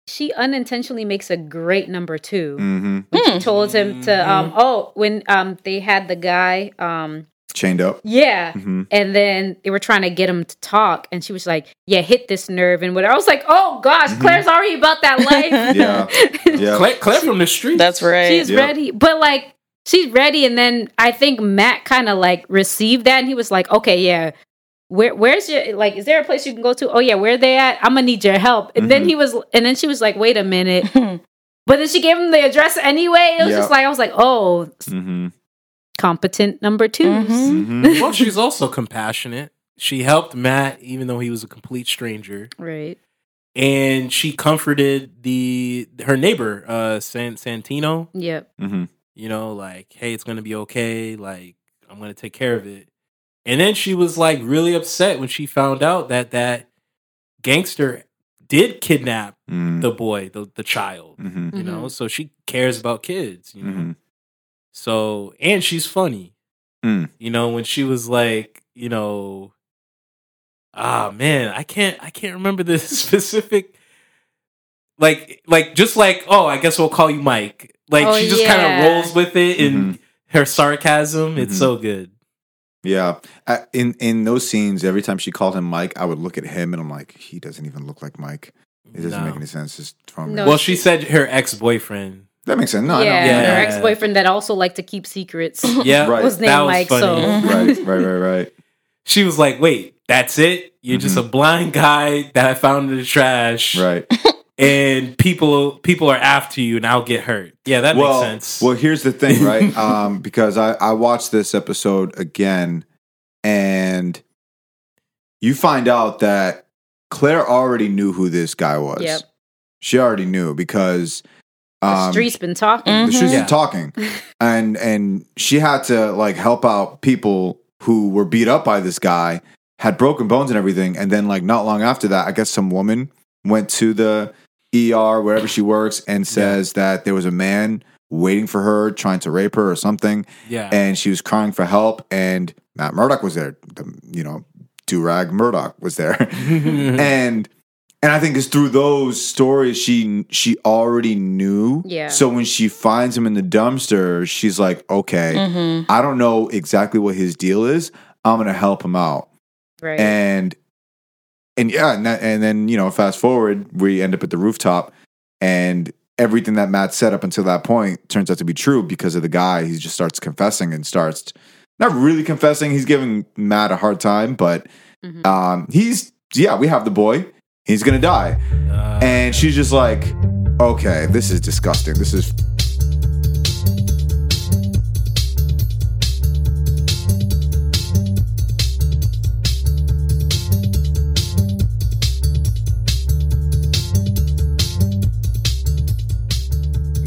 she unintentionally makes a great number two. hmm When she told him to um oh when um they had the guy um Chained up. yeah hmm and then they were trying to get him to talk and she was like yeah hit this nerve and whatever I was like oh gosh Claire's already about that life Mm-hmm. Yeah. Yeah. Claire, Claire from the street. That's right. she's Yep. ready but like she's ready. And then I think Matt kind of like received that and he was like okay yeah. Where where's your like is there a place you can go to? Oh yeah where they at? I'm gonna need your help. And then Mhm. he was and then she was like wait a minute. But then she gave him the address anyway. It was Yeah. just like i was like oh hmm competent number 2 Mhm. hmm well, she's also compassionate. She helped Matt even though he was a complete stranger, right. And she comforted the her neighbor, uh, San Santino. yep. Hmm You know, like, hey, it's gonna be okay. Like, I'm gonna take care of it. And then she was like really upset when she found out that that gangster did kidnap hmm the boy, the the child. hmm You know, so she cares about kids. You know, hmm so and she's funny. Mm. You know, when she was like, you know, ah man, I can't I can't remember the specific like like just like, oh, I guess we'll call you Mike. Like Oh, she just kind of rolls with it and her sarcasm, it's Mhm. so good. Yeah. Uh, in in those scenes, every time she called him Mike, I would look at him and I'm like, he doesn't even look like Mike. It doesn't No. make any sense. Just from No. Well, she said her ex-boyfriend. that makes sense. No, yeah, I know. Yeah. her ex-boyfriend that also liked to keep secrets Yeah, Right. was that named was Mike. funny. So right, right, right, right. She was like, "Wait, that's it? You're just a blind guy that I found in the trash." Right. and people people are after you and I'll get hurt. Yeah, that well, makes sense. Well, here's the thing, right? um, because I, I watched this episode again, and you find out that Claire already knew who this guy was. Yep. She already knew because the um, street's been talking. Mhm. the streets Yeah. were talking, and and she had to like help out people who were beat up by this guy, had broken bones and everything, and then like not long after that, I guess some woman went to the ER wherever she works and says that there was a man waiting for her, trying to rape her or something, yeah. and she was crying for help, and Matt Murdock was there, the, you know, Durag Murdock was there, and and I think it's through those stories she she already knew. Yeah. So when she finds him in the dumpster, she's like, okay, Mm-hmm. I don't know exactly what his deal is. I'm gonna help him out, right. and and yeah, and, that, and then you know, fast forward, we end up at the rooftop, and everything that Matt said up until that point turns out to be true because of the guy. He just starts confessing and starts not really confessing. He's giving Matt a hard time, but Mhm. um, he's yeah, we have the boy. He's gonna die, Uh, and she's just like, okay, this is disgusting. This is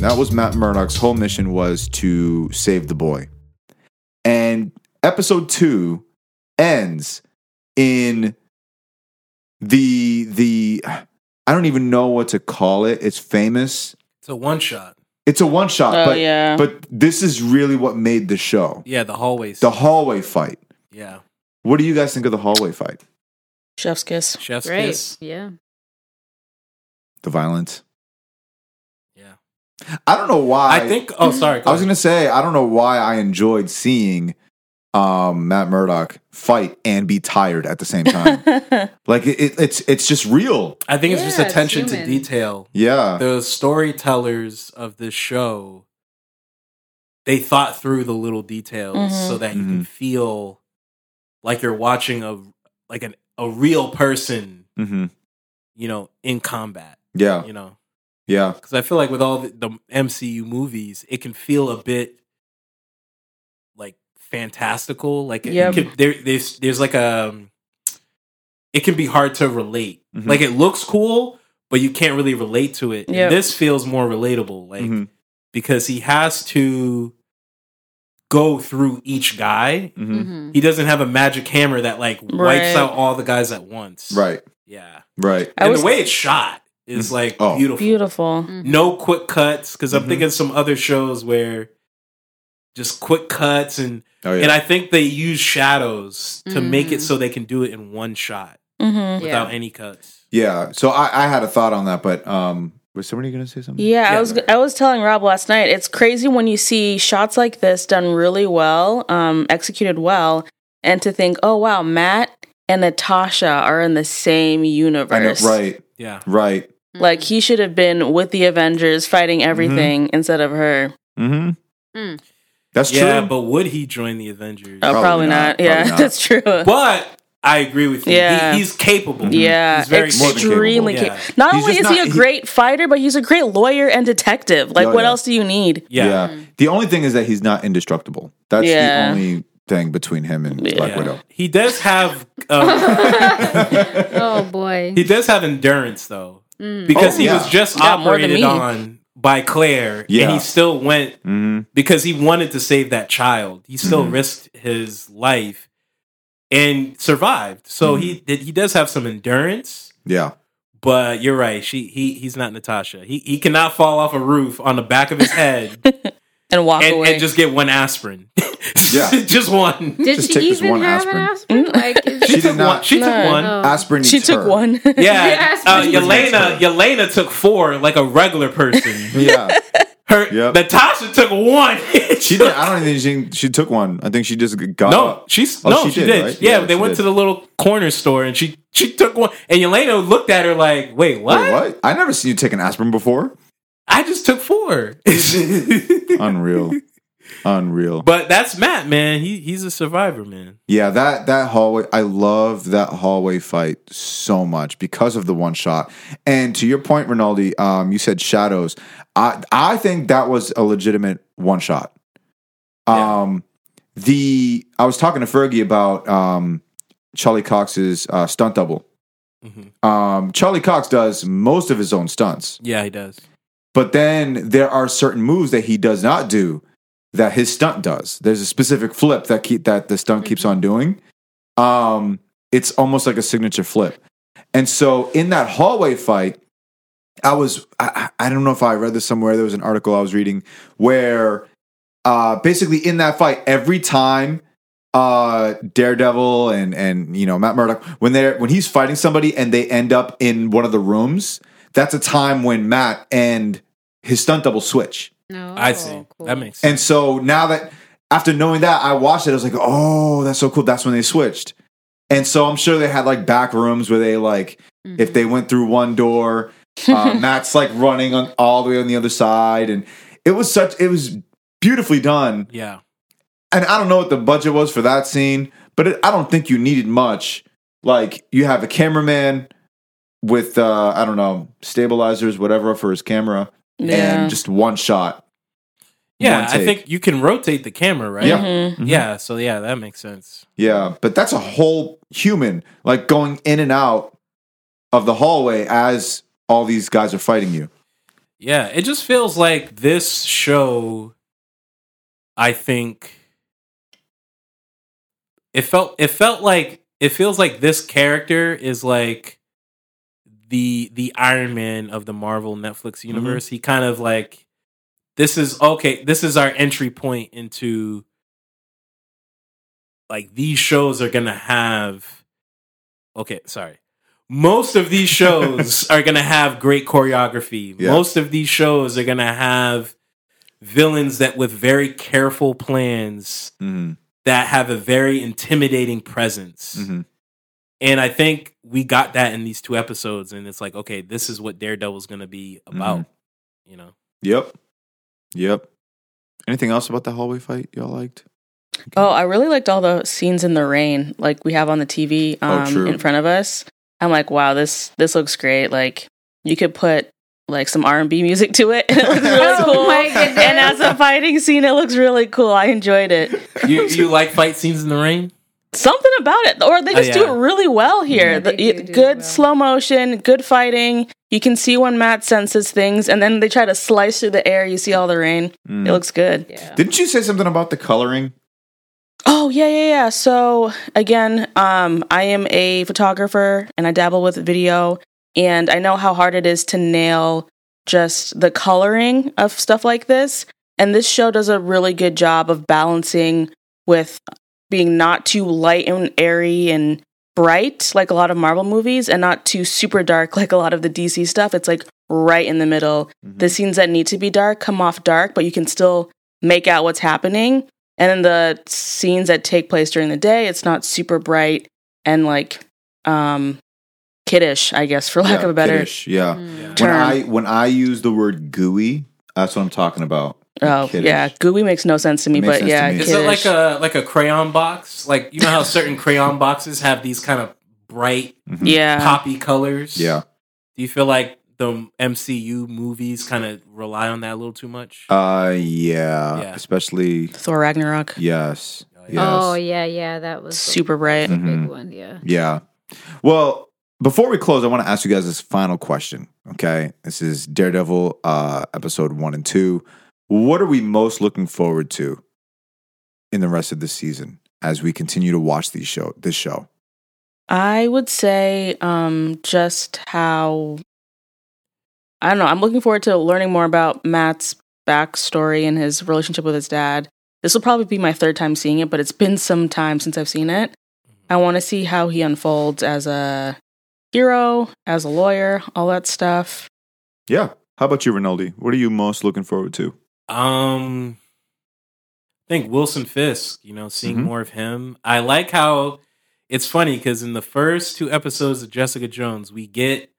That was Matt Murdock's whole mission was to save the boy. And episode 2 ends in the the I don't even know what to call it. It's famous. it's a one shot. It's a one shot, Oh, but yeah. but this is really what made the show. Yeah, the hallways. The hallway fight. yeah. What do you guys think of the hallway fight? Chef's kiss. Chef's right. kiss. Yeah. The violence. Yeah. I don't know why. I think oh sorry. I was gonna say I don't know why I enjoyed seeing um, Matt Murdock fight and be tired at the same time. like it, it, it's it's just real. I think it's just Yeah, it's attention to detail. Yeah. The storytellers of this show they thought through the little details Mhm. so that you Mhm. can feel like you're watching a like an, a real person, hmm you know, in combat, Yeah. you know. Yeah. Because I feel like with all the, the MCU movies, it can feel a bit like fantastical. Like it Yep. can, there, there's there's like a, it can be hard to relate. Mhm. Like it looks cool, but you can't really relate to it. And Yep. This feels more relatable, like Mhm. because he has to go through each guy. Mhm. Mm-hmm. He doesn't have a magic hammer that like wipes Right. out all the guys at once. Right. Yeah. Right. And was- the way it's shot is like Oh. beautiful Beautiful. no quick cuts because I'm Mhm. thinking some other shows where just quick cuts and Oh yeah. and I think they use shadows to make it Mhm. so they can do it in one shot Mm-hmm. without any cuts. yeah. So I, I had a thought on that, but um Was somebody going to say something? Yeah, Yeah. I was I was telling Rob last night. It's crazy when you see shots like this done really well, um, executed well, and to think, oh wow, Matt and Natasha are in the same I know, universe. right, Yeah. right. Like he should have been with the Avengers fighting everything instead of her. Mm-hmm. Mm. That's Yeah, true. but would he join the Avengers? Oh, Probably probably, not, not. probably Yeah, not. that's true. But I agree with you. Yeah. He, he's capable. Yeah, He's very extremely. capable. ca- Yeah. Not He's only just is he not- a he- great fighter, but he's a great lawyer and detective. Like, Oh, what yeah. else do you need? Yeah. The only thing is that he's not indestructible. That's Yeah. the only thing between him and Black Widow. He does have uh, Oh boy. he does have endurance though. Because Oh, he yeah. was just Yeah, operated on by Claire Yeah. and he still went Mm-hmm. because he wanted to save that child. He still Mhm. risked his life and survived. So Mm-hmm. he he does have some endurance. Yeah. But you're right. She he he's not Natasha. He he cannot fall off a roof on the back of his head And walk and, away. and just get one aspirin. Yeah. just one. Did Just she take this even one have aspirin. an aspirin? Like, She She did took not. one. She took one. Oh. Aspirin. she took her. one. Yeah, uh, aspirin Yelena. Yelena took four, like a regular person. Yeah. Her Yep. Natasha took one. She did. I don't even think she, she took one. I think she just got No, up. she's Oh, no, she she, did, did. right? Yeah, Yeah, they went did. to the little corner store and she she took one. And Yelena looked at her like, "Wait, what? Wait, what? I never seen you take an aspirin before. I just took four. Unreal. Unreal. but that's Matt, man. He he's a survivor, man. Yeah, that that hallway. I love that hallway fight so much because of the one shot. And to your point, Rinaldi, um, you said shadows. I I think that was a legitimate one shot. Yeah. Um, the I was talking to Fergie about um Charlie Cox's uh, stunt double. Mhm. Um, Charlie Cox does most of his own stunts. Yeah, he does. But then there are certain moves that he does not do that his stunt does. There's a specific flip that keep that the stunt keeps on doing. Um, it's almost like a signature flip. And so in that hallway fight, I was I, I I don't know if I read this somewhere. There was an article I was reading where uh basically in that fight, every time uh Daredevil and and you know Matt Murdock when they're when he's fighting somebody and they end up in one of the rooms, that's a time when Matt and his stunt double switch. no, I see. Oh, cool. That makes sense. And so now that after knowing that, I watched it. I was like, oh, that's so cool. That's when they switched. And so I'm sure they had like back rooms where they like if they went through one door, uh, Matt's like running on all the way on the other side, and it was such it was beautifully done. yeah. And I don't know what the budget was for that scene, but it, I don't think you needed much. Like you have a cameraman with uh, I don't know stabilizers, whatever for his camera, Yeah. and just one shot. Yeah, one I think you can rotate the camera, right? Yeah. Mhm. Mhm. Yeah, so yeah, that makes sense. Yeah, but that's a whole human like going in and out of the hallway as all these guys are fighting you. Yeah, it just feels like this show I think it felt it felt like it feels like this character is like the the Iron Man of the Marvel Netflix universe. He kind of like this is okay, this is our entry point into like these shows are going to have okay, sorry. Most of these shows are going to have great choreography. Yeah. Most of these shows are going to have villains that with very careful plans Mm-hmm. that have a very intimidating presence. Mm-hmm. And I think we got that in these two episodes and it's like okay, this is what Daredevil's going to be about, you know. Yep. Yep. Anything else about the hallway fight y'all liked? Oh, I really liked all the scenes in the rain, like we have on the TV Oh, um, true. in front of us. I'm like, wow, this this looks great. Like you could put like some R and B music to it. it looks really Oh cool. my goodness. And as a fighting scene, it looks really cool. I enjoyed it. You you like fight scenes in the rain? Something about it, or they Oh, just do yeah. it really well here. Yeah, The- do do good well. slow motion, good fighting. You can see when Matt senses things, and then they try to slice through the air. You see all the rain. Mm. It looks good. Yeah. Didn't you say something about the coloring? Oh yeah, yeah, yeah. So again, um, I am a photographer and I dabble with video, and I know how hard it is to nail just the coloring of stuff like this. And this show does a really good job of balancing with being not too light and airy and bright like a lot of Marvel movies, and not too super dark like a lot of the DC stuff. It's like right in the middle. The scenes that need to be dark come off dark, but you can still make out what's happening. And then the scenes that take place during the day, it's not super bright and like um kiddish, I guess, for lack Yeah, of a better kiddish, yeah. Mm. When term. I when I use the word gooey, that's what I'm talking about. Oh, Kiddish. yeah. Gooey makes no sense to me, Makes but sense to yeah, me. Is kiddish. it like a like a crayon box? Like you know how certain crayon boxes have these kind of bright yeah. poppy colors? Yeah. Do you feel like the MCU movies kind of rely on that a little too much? Uh yeah. Yeah. Especially Thor Ragnarok. yes. Oh, Yes. Oh yeah, yeah, that was the Super bright. Mhm. big one. Yeah. Yeah. Well, before we close, I want to ask you guys this final question. Okay. This is Daredevil uh episode one and two. What are we most looking forward to in the rest of the season as we continue to watch these show this show? I would say um just how I don't know. I'm looking forward to learning more about Matt's backstory and his relationship with his dad. This will probably be my third time seeing it, but it's been some time since I've seen it. I want to see how he unfolds as a hero, as a lawyer, all that stuff. Yeah. How about you, Rinaldi? What are you most looking forward to? Um, I think Wilson Fisk. You know, seeing Mhm. more of him. I like how it's funny because in the first two episodes of Jessica Jones, we get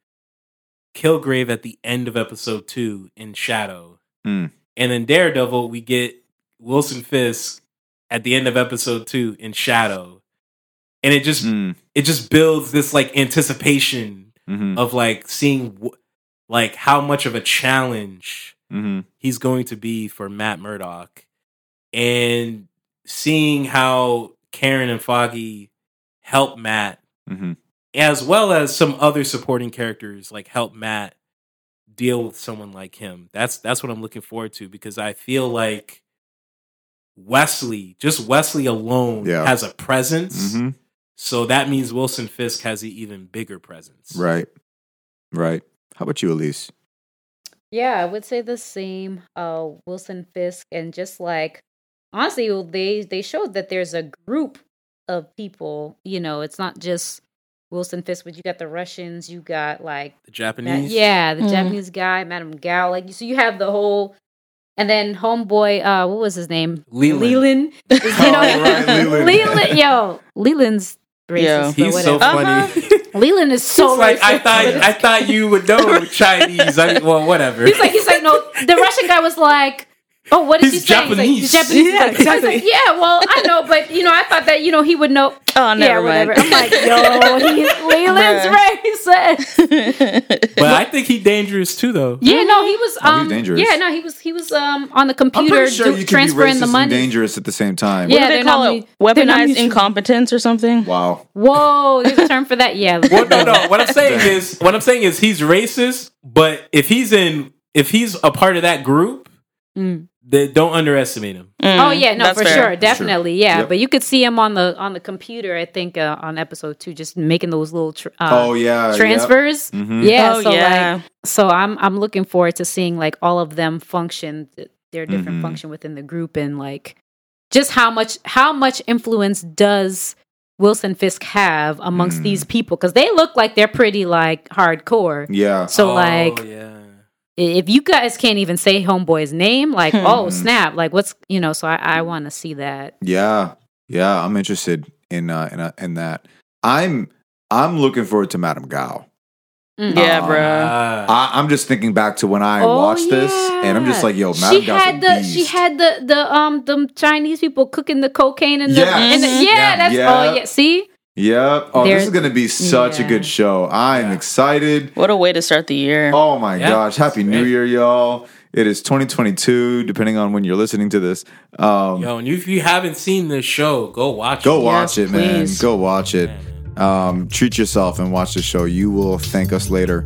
Kilgrave at the end of episode two in Shadow, Mm. and in Daredevil, we get Wilson Fisk at the end of episode two in Shadow, and it just Mm. it just builds this like anticipation hmm of like seeing wh- like how much of a challenge hmm he's going to be for Matt Murdock. And seeing how Karen and Foggy help Matt, hmm as well as some other supporting characters, like help Matt deal with someone like him. That's that's what I'm looking forward to because I feel like Wesley, just Wesley alone, Yeah. has a presence. hmm So that means Wilson Fisk has an even bigger presence. Right. Right. How about you, Elise? Yeah, I would say the same. Uh, Wilson Fisk, and just like honestly, they they showed that there's a group of people. You know, it's not just Wilson Fisk, but you got the Russians, you got like The Ma- Japanese. yeah, the Mhm. Japanese guy, Madame Gao. Like, so you have the whole, and then homeboy, uh, what was his name? Leland. Leland. Is, you Oh, know, right, Leland. Leland. Yo, Leland's racist. Yeah. but He's so whatever. funny. Leland is so It's like I thought I thought you would know Chinese. I mean, well, whatever. He's like, he's like, no. The Russian guy was like, oh, what is He's he saying? He's like, Japanese. he's Japanese. Yeah, He's like- I was exactly. like, yeah, well, I know, but you know, I thought that you know he would know. Oh, never yeah, mind. whatever. I'm like, yo, he's Leland's racist. but I think he's dangerous too, though. Yeah, no, he was. Oh, he's Um, dangerous. Yeah, no, he was. He was um on the I'm computer sure do- you can transferring racist the and money. dangerous at the same time. Yeah, what do they're they call not it? mu- Weaponized incompetence or something? Wow. Whoa, there's a term for that. Yeah. Well, no, no. What I'm saying is, what I'm saying is, he's racist. But if he's in, if he's a part of that group, Mm. Then don't underestimate him. Mm, Oh yeah, no, for fair. sure, definitely, yeah. Yep. But you could see him on the on the computer. I think uh, on episode two, just making those little tr- uh, oh yeah. transfers. Yeah. Mhm. Yeah, oh so yeah. like, so I'm I'm looking forward to seeing like all of them function, their different Mhm. function within the group, and like just how much how much influence does Wilson Fisk have amongst Mm. these people? Because they look like they're pretty like hardcore. Yeah. So Oh, like yeah. If you guys can't even say homeboy's name, like, Hmm. oh snap, like what's you know, so I, I want to see that. Yeah, yeah, I'm interested in uh, in uh, in that. I'm I'm looking forward to Madame Gao. Mm. Yeah, Um, bruh. Ah. I, I'm just thinking back to when I Oh, watched this, and I'm just like, yo, Madame she Gao's had the beast. she had the the um the Chinese people cooking the cocaine and the, Yes. in the yeah, Yeah. that's Yeah. oh yeah see Yep. Oh, this is gonna be such a good show. I'm Yeah. excited. What a way to start the year. Oh my Yeah, gosh! Happy it's New. Year, y'all! It is 2022, depending on when you're listening to this. Um, Yo, and if you haven't seen this show, go watch Go it. Go watch Yes, it, man. Go watch it. Um, treat yourself and watch the show. You will thank us later.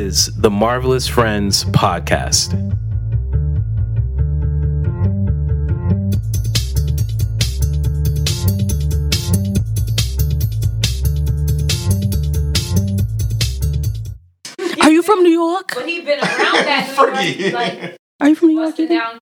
the Marvelous Friends podcast. Are you from New York? But he'd been around that Fergie. like Are you from New York? busting you down